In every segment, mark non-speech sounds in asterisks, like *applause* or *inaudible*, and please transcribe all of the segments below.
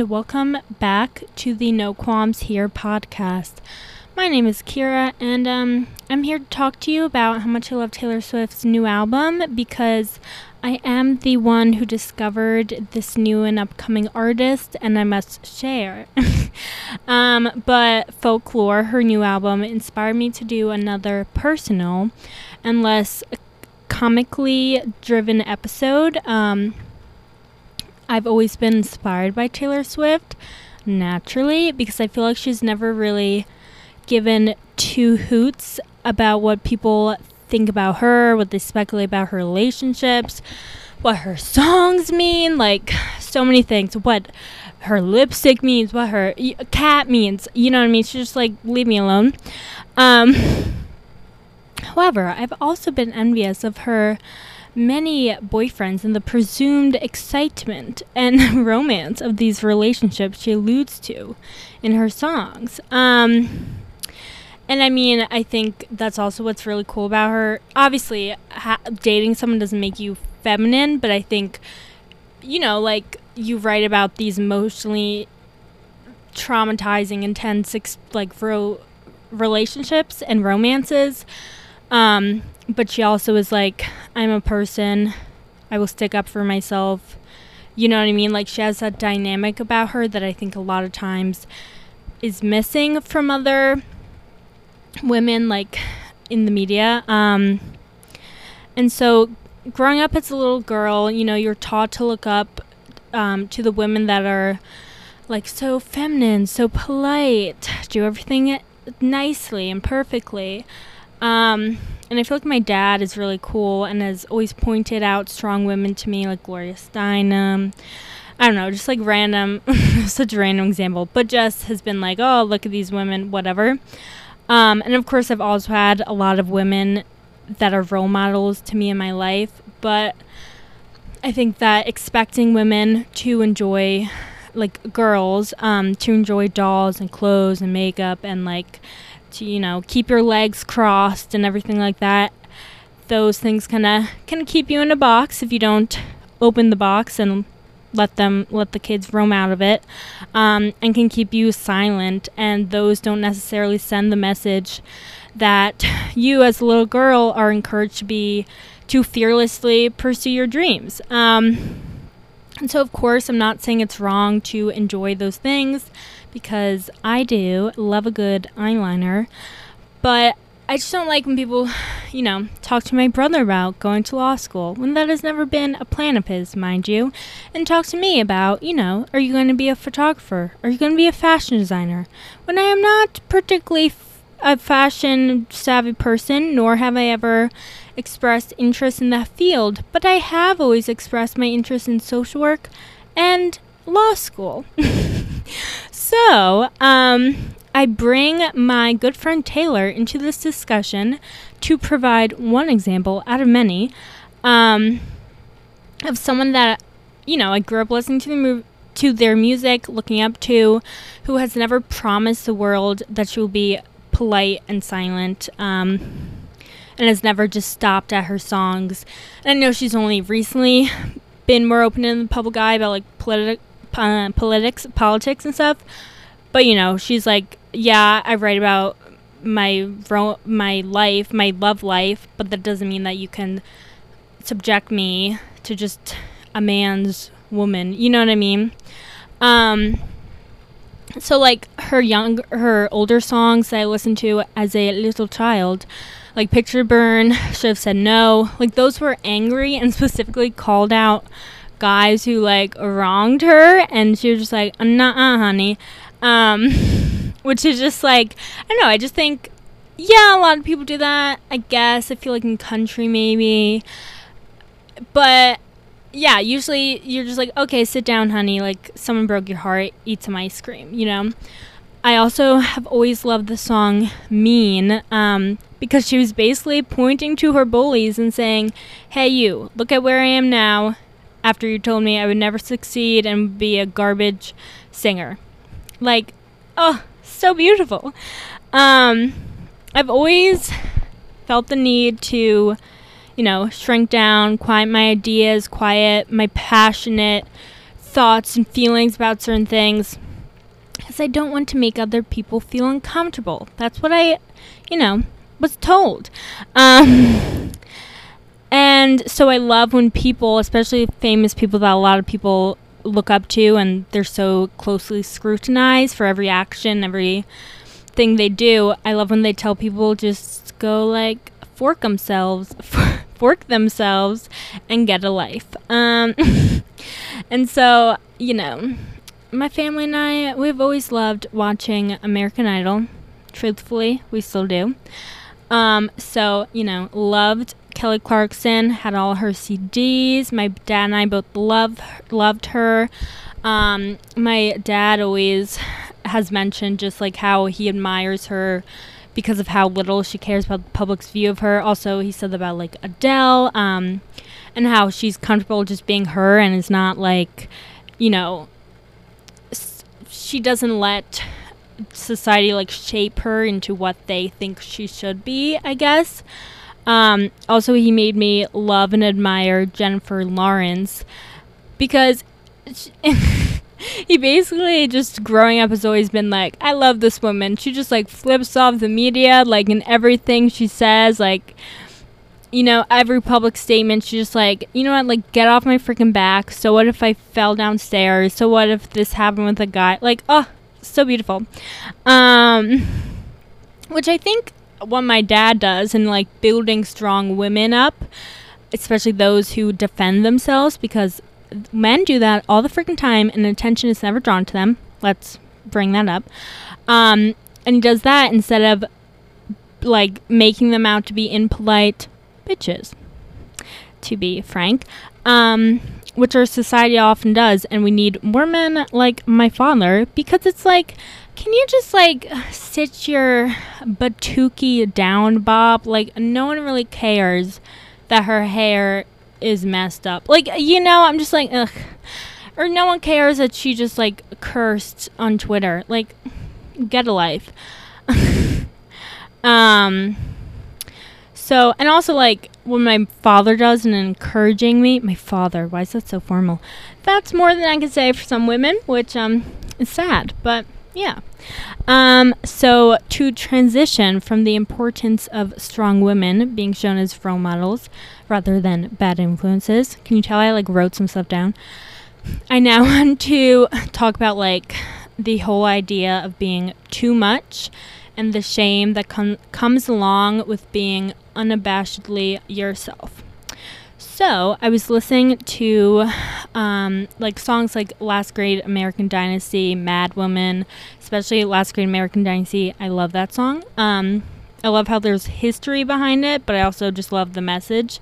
and welcome back to the No Qualms Here podcast. My name is Kira, and um, I'm here to talk to you about how much I love Taylor Swift's new album because I am the one who discovered this new and upcoming artist, and I must share. *laughs* um, but Folklore, her new album, inspired me to do another personal and less comically driven episode. Um, I've always been inspired by Taylor Swift naturally because I feel like she's never really given two hoots about what people think about her, what they speculate about her relationships, what her songs mean, like so many things. What her lipstick means, what her cat means. You know what I mean? She's just like, leave me alone. Um, however, I've also been envious of her many boyfriends and the presumed excitement and *laughs* romance of these relationships she alludes to in her songs. Um, and I mean, I think that's also what's really cool about her. Obviously, ha- dating someone doesn't make you feminine, but I think, you know, like you write about these emotionally traumatizing, intense, ex- like ro- relationships and romances. Um, but she also is like, I'm a person. I will stick up for myself. You know what I mean? Like she has that dynamic about her that I think a lot of times is missing from other women like in the media. Um, and so growing up as a little girl, you know, you're taught to look up um, to the women that are like so feminine, so polite, do everything nicely and perfectly. Um, and I feel like my dad is really cool and has always pointed out strong women to me, like Gloria Steinem. I don't know, just like random, *laughs* such a random example, but just has been like, oh, look at these women, whatever. Um, and of course, I've also had a lot of women that are role models to me in my life, but I think that expecting women to enjoy, like girls, um, to enjoy dolls and clothes and makeup and like to you know keep your legs crossed and everything like that. Those things kind of kind of keep you in a box if you don't open the box and let them let the kids roam out of it um, and can keep you silent. And those don't necessarily send the message that you as a little girl are encouraged to be to fearlessly pursue your dreams. Um, and so of course i'm not saying it's wrong to enjoy those things because I do love a good eyeliner, but I just don't like when people, you know, talk to my brother about going to law school when that has never been a plan of his, mind you, and talk to me about, you know, are you going to be a photographer? Are you going to be a fashion designer? When I am not particularly f- a fashion savvy person, nor have I ever expressed interest in that field, but I have always expressed my interest in social work and law school. *laughs* So, um, I bring my good friend Taylor into this discussion to provide one example out of many um, of someone that, you know, I grew up listening to the to their music, looking up to, who has never promised the world that she will be polite and silent. Um, and has never just stopped at her songs. And I know she's only recently been more open in the public eye about like politi- uh, politics, politics and stuff. But you know, she's like, yeah, I write about my ro- my life, my love life, but that doesn't mean that you can subject me to just a man's woman. You know what I mean? Um, so like her young, her older songs that I listened to as a little child, like Picture Burn, should have said no. Like those were angry and *laughs* specifically called out guys who like wronged her and she was just like nah honey. Um *laughs* which is just like i don't know i just think yeah a lot of people do that i guess i feel like in country maybe. But yeah usually you're just like okay sit down honey like someone broke your heart eat some ice cream you know? I also have always loved the song mean um, because she was basically pointing to her bullies and saying hey you look at where i am now after you told me I would never succeed and be a garbage singer. Like, oh, so beautiful. Um, I've always felt the need to, you know, shrink down, quiet my ideas, quiet my passionate thoughts and feelings about certain things because I don't want to make other people feel uncomfortable. That's what I, you know, was told. Um, and so I love when people, especially famous people that a lot of people look up to, and they're so closely scrutinized for every action, every thing they do. I love when they tell people just go like fork themselves, *laughs* fork themselves, and get a life. Um, *laughs* and so you know, my family and I, we've always loved watching American Idol. Truthfully, we still do. Um, so, you know, loved Kelly Clarkson, had all her CDs. My dad and I both love, loved her. Um, my dad always has mentioned just like how he admires her because of how little she cares about the public's view of her. Also, he said about like Adele, um, and how she's comfortable just being her and is not like, you know, she doesn't let society like shape her into what they think she should be, I guess. Um, also, he made me love and admire Jennifer Lawrence because she, *laughs* he basically just growing up has always been like, I love this woman. She just like flips off the media, like in everything she says, like you know, every public statement, she's just like, you know what, like, get off my freaking back. So what if I fell downstairs? So what if this happened with a guy? Like, oh, so beautiful. Um, which I think what my dad does in like building strong women up, especially those who defend themselves, because men do that all the freaking time and attention is never drawn to them. Let's bring that up. Um, and he does that instead of like making them out to be impolite bitches, to be frank, um, which our society often does. And we need more men like my father because it's like, can you just like sit your batuki down, Bob? Like, no one really cares that her hair is messed up. Like, you know, I'm just like, ugh. Or no one cares that she just like cursed on Twitter. Like, get a life. *laughs* um, so, and also like when my father does and encouraging me, my father, why is that so formal? That's more than I can say for some women, which um is sad, but yeah. Um, so to transition from the importance of strong women being shown as role models rather than bad influences, can you tell I like wrote some stuff down? I now *laughs* want to talk about like the whole idea of being too much and the shame that com- comes along with being unabashedly yourself. So I was listening to um, like songs like Last Great American Dynasty, Mad Woman, especially Last Great American Dynasty. I love that song. Um, I love how there's history behind it, but I also just love the message.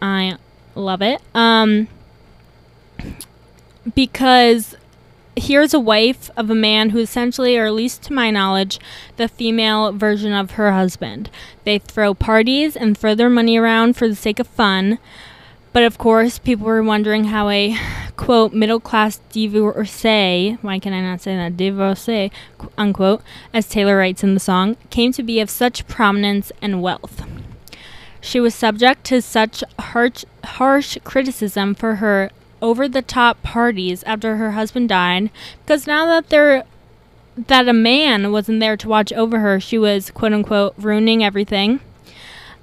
I love it. Um, because here's a wife of a man who essentially, or at least to my knowledge, the female version of her husband. They throw parties and throw their money around for the sake of fun. But of course, people were wondering how a quote middle class divorcee, why can I not say that divorcee, unquote, as Taylor writes in the song, came to be of such prominence and wealth. She was subject to such harsh, harsh criticism for her over the top parties after her husband died because now that they're that a man wasn't there to watch over her, she was quote unquote ruining everything.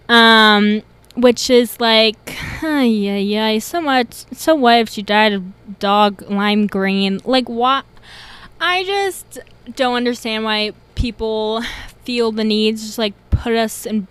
Um, which is like, yeah, yeah, so much. So what if she died of dog lime green? Like, what? I just don't understand why people feel the need to just like put us in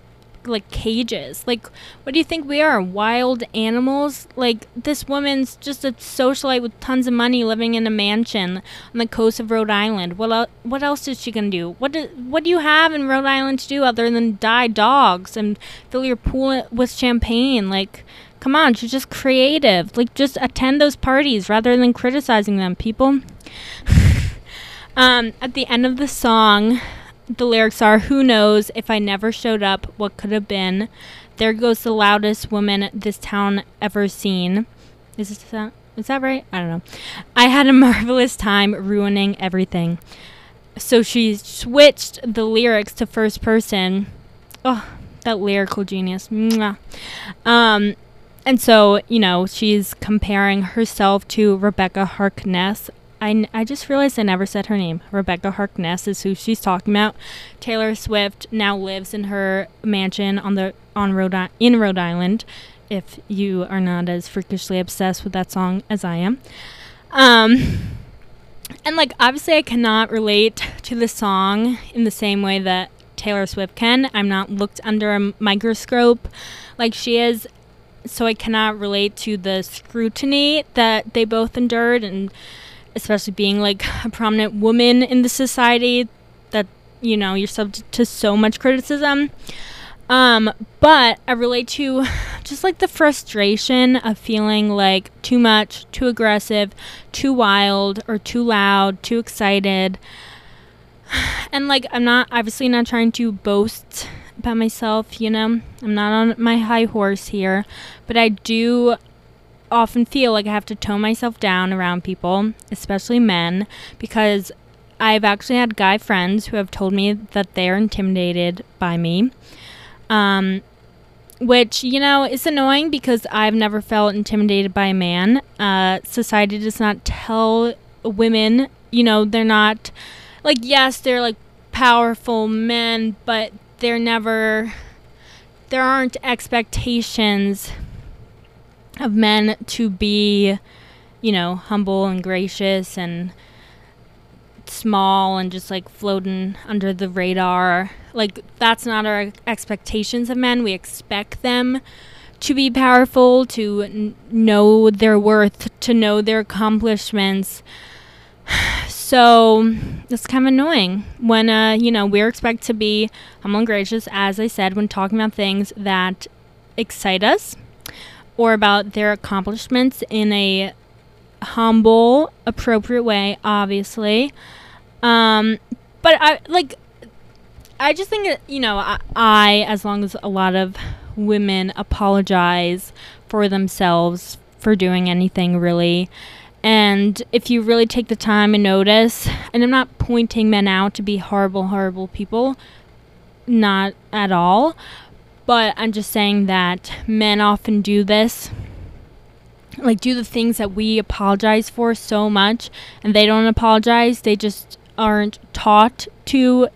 like cages. Like, what do you think we are? Wild animals? Like, this woman's just a socialite with tons of money living in a mansion on the coast of Rhode Island. What, el- what else is she gonna do? What do, what do you have in Rhode Island to do other than die dogs and fill your pool with champagne? Like, come on, she's just creative. Like, just attend those parties rather than criticizing them, people. *laughs* um, at the end of the song, the lyrics are Who knows if I never showed up, what could have been? There goes the loudest woman this town ever seen. Is that, is that right? I don't know. I had a marvelous time ruining everything. So she switched the lyrics to first person. Oh, that lyrical genius. Mwah. Um, and so, you know, she's comparing herself to Rebecca Harkness. I, I just realized I never said her name. Rebecca Harkness is who she's talking about. Taylor Swift now lives in her mansion on the on Rhode I- in Rhode Island. If you are not as freakishly obsessed with that song as I am, um, and like obviously I cannot relate to the song in the same way that Taylor Swift can. I'm not looked under a microscope like she is, so I cannot relate to the scrutiny that they both endured, and especially being like a prominent woman in the society that you know you're subject to so much criticism. Um, but I relate to just like the frustration of feeling like too much, too aggressive, too wild, or too loud, too excited. And like, I'm not obviously not trying to boast about myself, you know, I'm not on my high horse here, but I do often feel like I have to tone myself down around people, especially men, because I've actually had guy friends who have told me that they're intimidated by me. Um, which, you know, is annoying because I've never felt intimidated by a man. Uh, society does not tell women, you know, they're not, like, yes, they're like powerful men, but they're never, there aren't expectations of men to be, you know, humble and gracious and small and just like floating under the radar. Like, that's not our expectations of men. We expect them to be powerful, to n- know their worth, to know their accomplishments. *sighs* So it's kind of annoying when, uh, you know, we're expected to be humble and gracious, as I said, when talking about things that excite us or about their accomplishments in a humble, appropriate way, obviously. Um, but I like. I just think that you know I, I, as long as a lot of women apologize for themselves for doing anything really, and if you really take the time and notice, and I'm not pointing men out to be horrible, horrible people, not at all, but I'm just saying that men often do this like do the things that we apologize for so much and they don't apologize. They just aren't taught to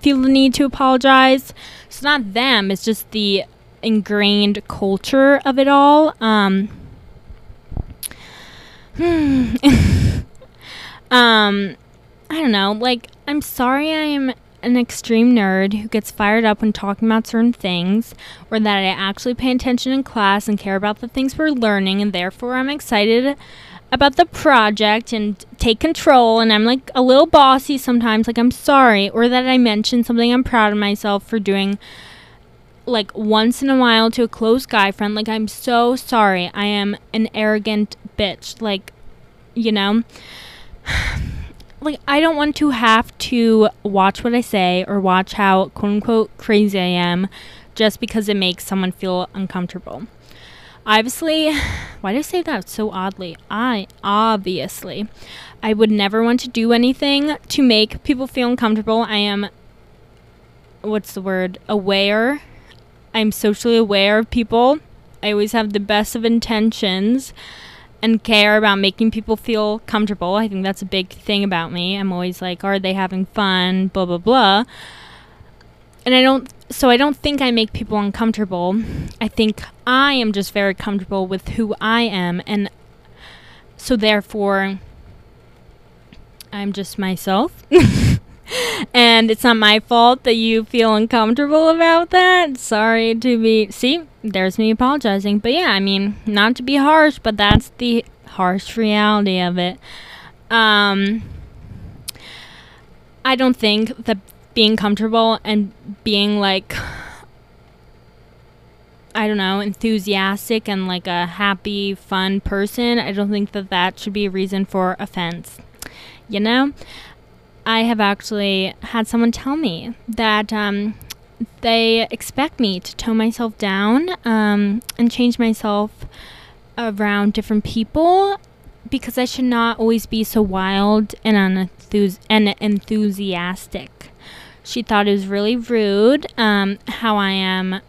feel the need to apologize. It's not them it's just the ingrained culture of it all. Um *sighs* um i don't know like i'm sorry i am an extreme nerd who gets fired up when talking about certain things, or that I actually pay attention in class and care about the things we're learning, and therefore I'm excited about the project and take control. And I'm like a little bossy sometimes, like I'm sorry, or that I mention something I'm proud of myself for doing. Like once in a while to a close guy friend, like I'm so sorry. I am an arrogant bitch. Like, you know, *sighs* *sighs* *sighs* like I don't want to have to watch what I say or watch how quote unquote crazy I am just because it makes someone feel uncomfortable. Obviously, *sighs* why did I say that so oddly? I obviously I would never want to do anything to make people feel uncomfortable. I am what's the word? Aware. I'm socially aware of people. I always have the best of intentions and care about making people feel comfortable. I think that's a big thing about me. I'm always like, are they having fun? Blah, blah, blah. And I don't, so I don't think I make people uncomfortable. I think I am just very comfortable with who I am. And so therefore, I'm just myself. *laughs* and it's not my fault that you feel uncomfortable about that. Sorry to be. See, there's me apologizing. But yeah, I mean, not to be harsh, but that's the harsh reality of it. Um, I don't think that being comfortable and being like, I don't know, enthusiastic and like a happy, fun person, I don't think that that should be a reason for offense. You know? I have actually had someone tell me that um, they expect me to tone myself down um, and change myself around different people because I should not always be so wild and, and enthusiastic. She thought it was really rude um, how I am,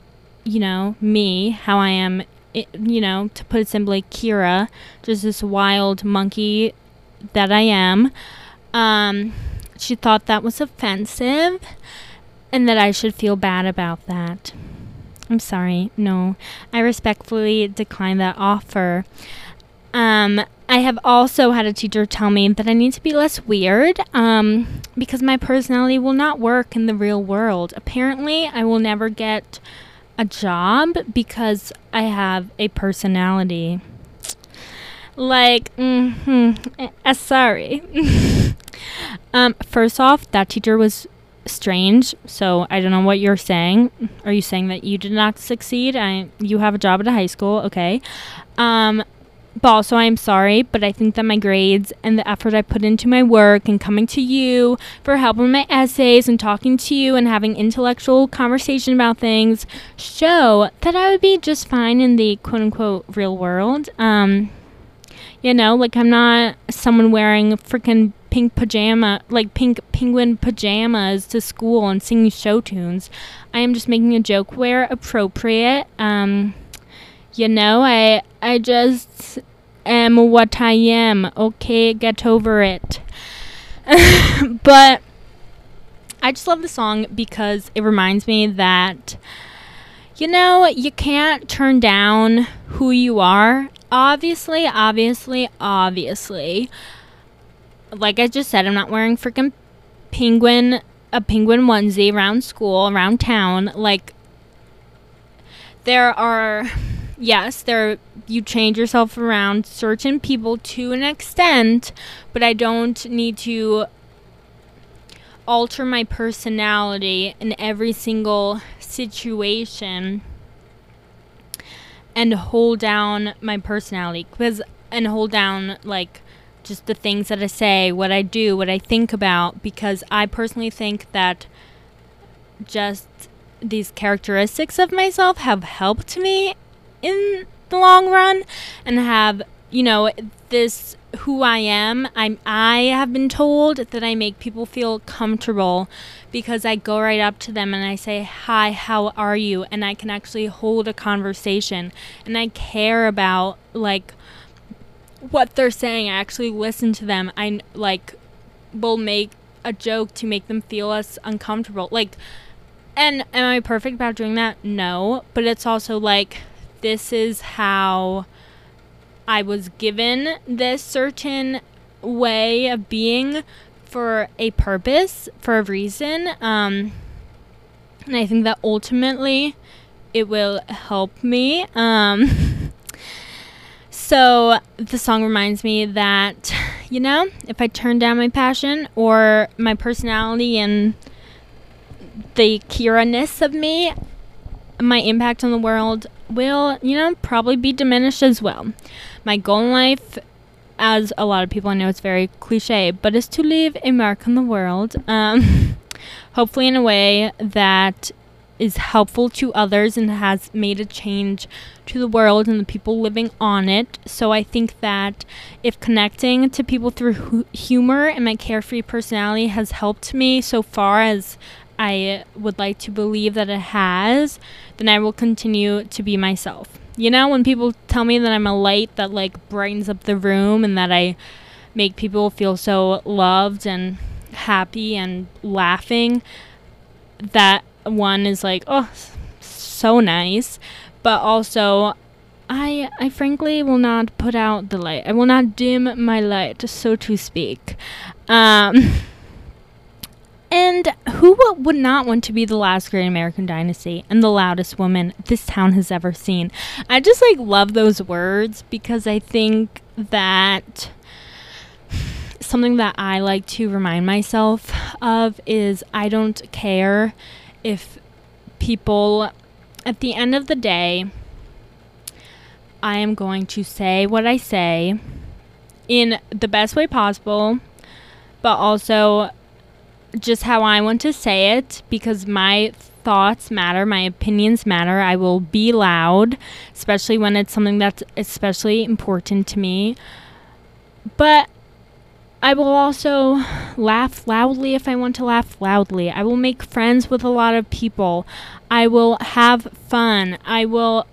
you know, me, how I am you know, to put it simply, Kira, just this wild monkey that I am. Um, she thought that was offensive and that I should feel bad about that. I'm sorry. No, I respectfully decline that offer. Um, I have also had a teacher tell me that I need to be less weird um, because my personality will not work in the real world. Apparently, I will never get a job because I have a personality. Like, mm-hmm, uh, sorry. *laughs* um, first off, that teacher was strange. So I don't know what you're saying. Are you saying that you did not succeed? I you have a job at a high school, okay? Um, but also I'm sorry, but I think that my grades and the effort I put into my work and coming to you for help with my essays and talking to you and having intellectual conversation about things show that I would be just fine in the quote unquote real world. Um, you know, like I'm not someone wearing freaking pink pajama, like pink penguin pajamas to school and singing show tunes. I am just making a joke where appropriate. Um, you know, I I just am what I am. Okay, get over it. *laughs* but I just love the song because it reminds me that you know, you can't turn down who you are. Obviously, obviously, obviously like I just said, I'm not wearing freaking penguin a penguin onesie around school, around town. Like there are *laughs* yes, there you change yourself around certain people to an extent, but I don't need to alter my personality in every single situation and hold down my personality because and hold down like just the things that I say, what I do, what I think about, because I personally think that just these characteristics of myself have helped me in the long run and have, you know, this who I am. I'm I have been told that I make people feel comfortable because I go right up to them and I say, "Hi, how are you?" and I can actually hold a conversation and I care about like what they're saying. I actually listen to them. I like will make a joke to make them feel less uncomfortable. Like, and am I perfect about doing that? No, but it's also like this is how I was given this certain way of being for a purpose, for a reason. Um, and I think that ultimately it will help me. Um, *laughs* So the song reminds me that, *sighs* you know, if I turn down my passion or my personality and the Kira ness of me, my impact on the world will, you know, probably be diminished as well. My goal in life, as a lot of people I know it's very cliche, but is to leave a mark on the world. Um, *laughs* hopefully, in a way that is helpful to others and has made a change to the world and the people living on it. So I think that if connecting to people through hu- humor and my carefree personality has helped me so far as I would like to believe that it has, then I will continue to be myself. You know, when people tell me that I'm a light that like brightens up the room and that I make people feel so loved and happy and laughing, that one is like, oh, so nice, but also I I frankly will not put out the light. I will not dim my light, so to speak. Um, and who would not want to be the last great American dynasty and the loudest woman this town has ever seen? I just like love those words because I think that something that I like to remind myself of is I don't care if people, at the end of the day, I am going to say what I say in the best way possible, but also just how I want to say it because my thoughts matter, my opinions matter. I will be loud, especially when it's something that's especially important to me. But I will also laugh loudly if I want to laugh loudly. I will make friends with a lot of people. I will have fun. I will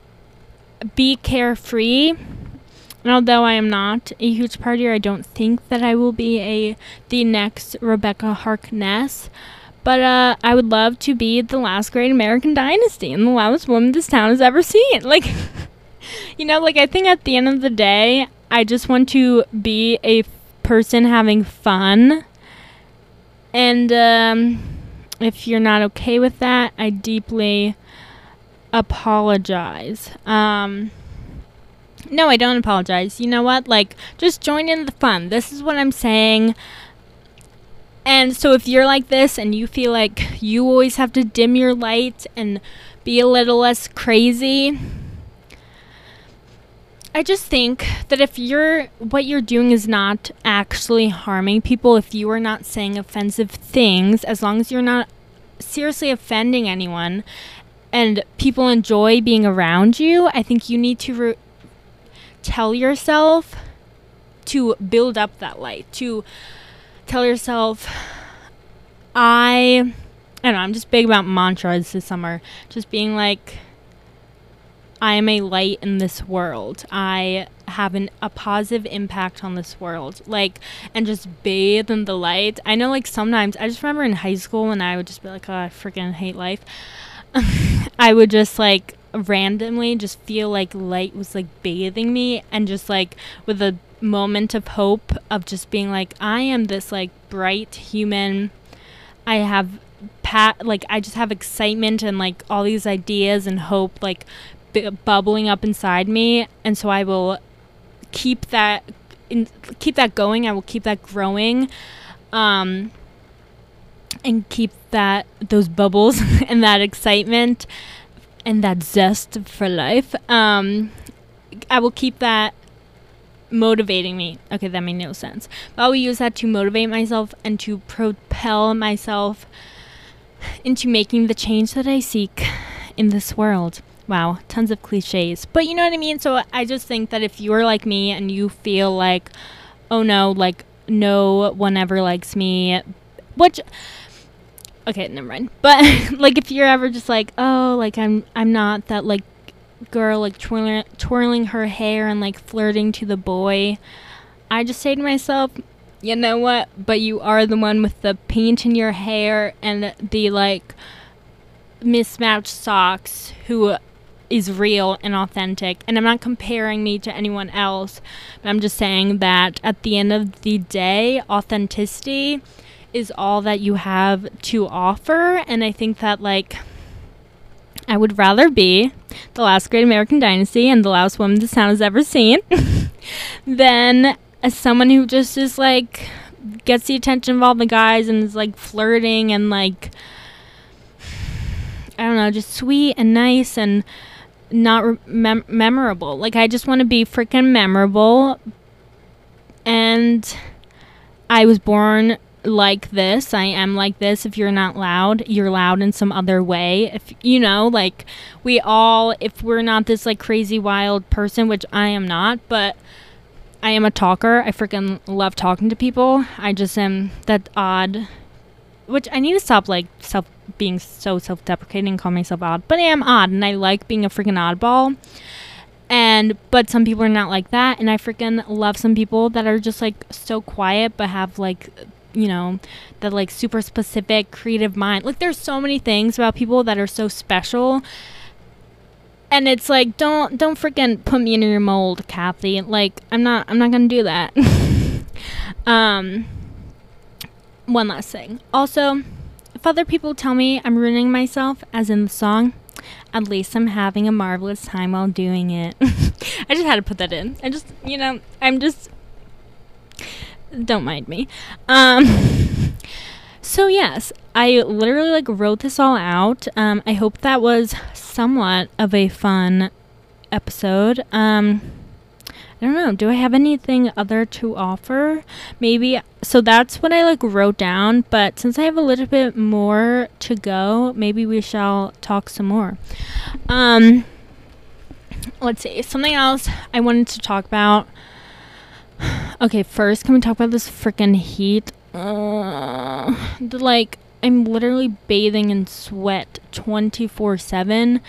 be carefree. And although I am not a huge partier, I don't think that I will be a the next Rebecca Harkness. But uh, I would love to be the last great American dynasty and the loudest woman this town has ever seen. *laughs* Like, *laughs* you know, like I think at the end of the day, I just want to be a person having fun. And um, if you're not okay with that, I deeply apologize. Um, no, I don't apologize. You know what? Like, just join in the fun. This is what I'm saying. And so if you're like this and you feel like you always have to dim your light and be a little less crazy, I just think that if you're what you're doing is not actually harming people, if you are not saying offensive things, as long as you're not seriously offending anyone and people enjoy being around you, I think you need to re- tell yourself to build up that light, to tell yourself, I, I don't know, I'm just big about mantras this summer. Just being like, I am a light in this world. I have an, a positive impact on this world. Like, and just bathe in the light. I know, like, sometimes, I just remember in high school when I would just be like, oh, I freaking hate life. *laughs* I would just, like, randomly just feel like light was, like, bathing me and just, like, with a moment of hope of just being like, I am this, like, bright human. I have pat like I just have excitement and like all these ideas and hope like bu- bubbling up inside me, and so I will keep that in, keep that going. I will keep that growing, um, and keep that those bubbles *laughs* and that excitement and that zest for life. Um, I will keep that motivating me. Okay, that made no sense. But I will use that to motivate myself and to propel myself into making the change that I seek in this world. Wow, tons of cliches. But you know what I mean? So I just think that if you're like me and you feel like, oh no, like no one ever likes me, which okay, never mind. *laughs* But like if you're ever just like, oh, like I'm I'm not that like girl like twirling twirling her hair and like flirting to the boy, I just say to myself, you know what? But you are the one with the paint in your hair and the like mismatched socks who is real and authentic. And I'm not comparing me to anyone else, but I'm just saying that at the end of the day, authenticity is all that you have to offer. And I think that, like, I would rather be the last great American dynasty and the last woman this town has ever seen *laughs* than as someone who just is like gets the attention of all the guys and is like flirting and like I don't know, just sweet and nice and not mem- memorable. Like I just want to be freaking memorable. And I was born like this. I am like this. If you're not loud, you're loud in some other way. If you know, like we all if we're not this like crazy wild person, which I am not, but I am a talker. I freaking love talking to people. I just am that odd which I need to stop like self being so self-deprecating, call myself odd, but I am odd, and I like being a freaking oddball. And but some people are not like that, and I freaking love some people that are just like so quiet, but have like you know that like super specific creative mind. Like there's so many things about people that are so special. And it's like don't don't freaking put me in your mold, Kathy. Like I'm not I'm not gonna do that. *laughs* um one last thing. Also, if other people tell me I'm ruining myself, as in the song, at least I'm having a marvelous time while doing it. *laughs* I just had to put that in. I just, you know, I'm just. Don't mind me. Um. *laughs* So yes, I literally like wrote this all out. Um, I hope that was somewhat of a fun episode. Um I don't know. Do I have anything other to offer? Maybe. So that's what I like wrote down. But since I have a little bit more to go, maybe we shall talk some more. Um, let's see. Something else I wanted to talk about. *sighs* Okay, first, can we talk about this freaking heat? Uh, the, like, I'm literally bathing in sweat 24 7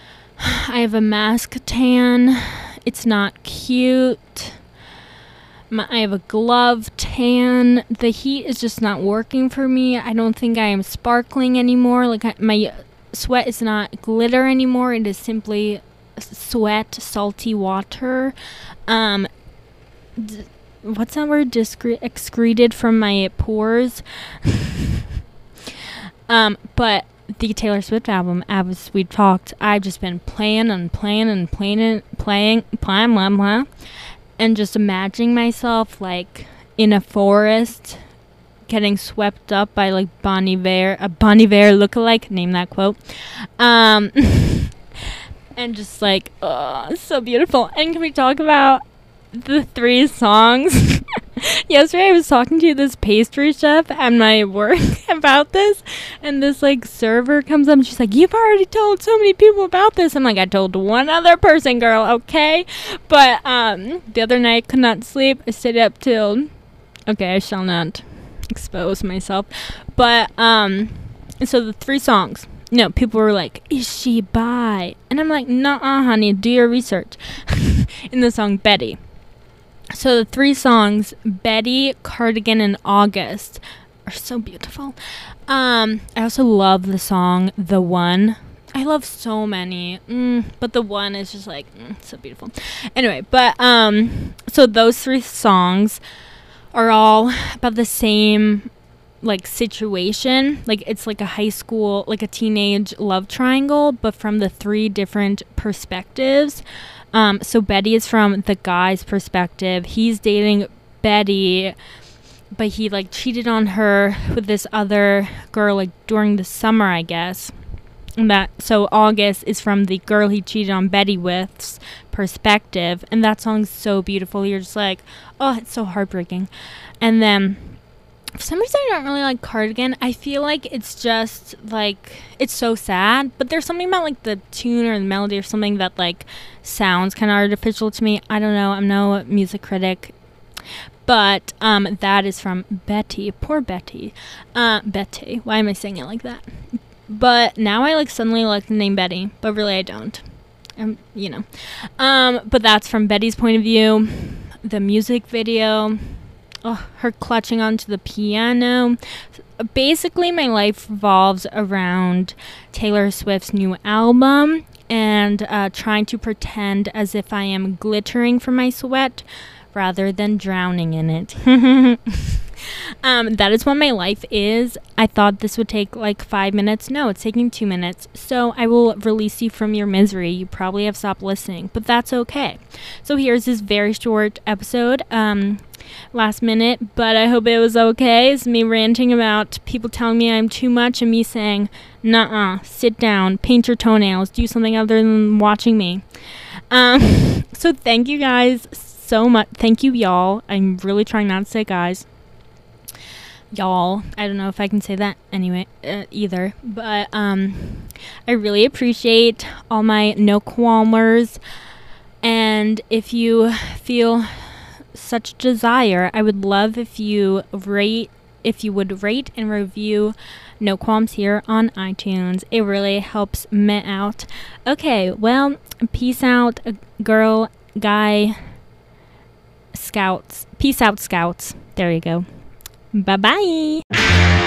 *sighs* I have a mask tan. It's not cute. My, I have a glove tan. The heat is just not working for me. I don't think I am sparkling anymore. Like I, my sweat is not glitter anymore. It is simply sweat, salty water. Um, d- what's that word? Discre- excreted from my pores. *laughs* um, but the Taylor Swift album, as we talked, I've just been playing and playing and playing, playing, playing, blah, blah, and just imagining myself like in a forest getting swept up by like Bonnie Vare, a Bonnie Vare lookalike, name that quote. Um, *laughs* and just like, oh, so beautiful. And can we talk about the three songs? *laughs* *laughs* Yesterday I was talking to this pastry chef at my work *laughs* about this and this like server comes up and she's like, You've already told so many people about this. I'm like, I told one other person, girl, okay? But um the other night could not sleep. I stayed up till okay, I shall not expose myself. But um so the three songs. No, people were like, Is she bi? And I'm like, Nah honey, do your research. *laughs* In the song Betty. So the three songs, Betty, Cardigan, and August, are so beautiful. Um, I also love the song The One. I love so many, mm, but the one is just like mm, so beautiful. Anyway, but um, so those three songs are all about the same like situation. Like it's like a high school, like a teenage love triangle, but from the three different perspectives. Um, so Betty is from the guy's perspective. He's dating Betty, but he like cheated on her with this other girl like during the summer, I guess. And that so August is from the girl he cheated on Betty with's perspective, and that song's so beautiful. You're just like, oh, it's so heartbreaking. And then for some reason I don't really like Cardigan. I feel like it's just like it's so sad, but there's something about like the tune or the melody or something that like sounds kind of artificial to me. I don't know. I'm no music critic. But um, that is from Betty. Poor Betty. Uh, Betty. Why am I saying it like that? But now I like suddenly like the name Betty, but really I don't. Um, you know. Um, but that's from Betty's point of view. The music video oh, her clutching onto the piano. Basically, my life revolves around Taylor Swift's new album and uh, trying to pretend as if I am glittering from my sweat rather than drowning in it. *laughs* um, that is what my life is. I thought this would take like five minutes. No, it's taking two minutes. So I will release you from your misery. You probably have stopped listening, but that's okay. So here's this very short episode. Um, last minute, but I hope it was okay. It's me ranting about people telling me I'm too much and me saying, nah sit down, paint your toenails, do something other than watching me. Um, *laughs* so thank you guys so much. Thank you, y'all. I'm really trying not to say guys. Y'all, I don't know if I can say that anyway uh, either, but um, I really appreciate all my no qualmers. And if you feel such desire, I would love if you rate if you would rate and review No Qualms here on iTunes. It really helps me out. Okay, well, peace out, girl, guy, scouts. Peace out, scouts. There you go. Bye bye.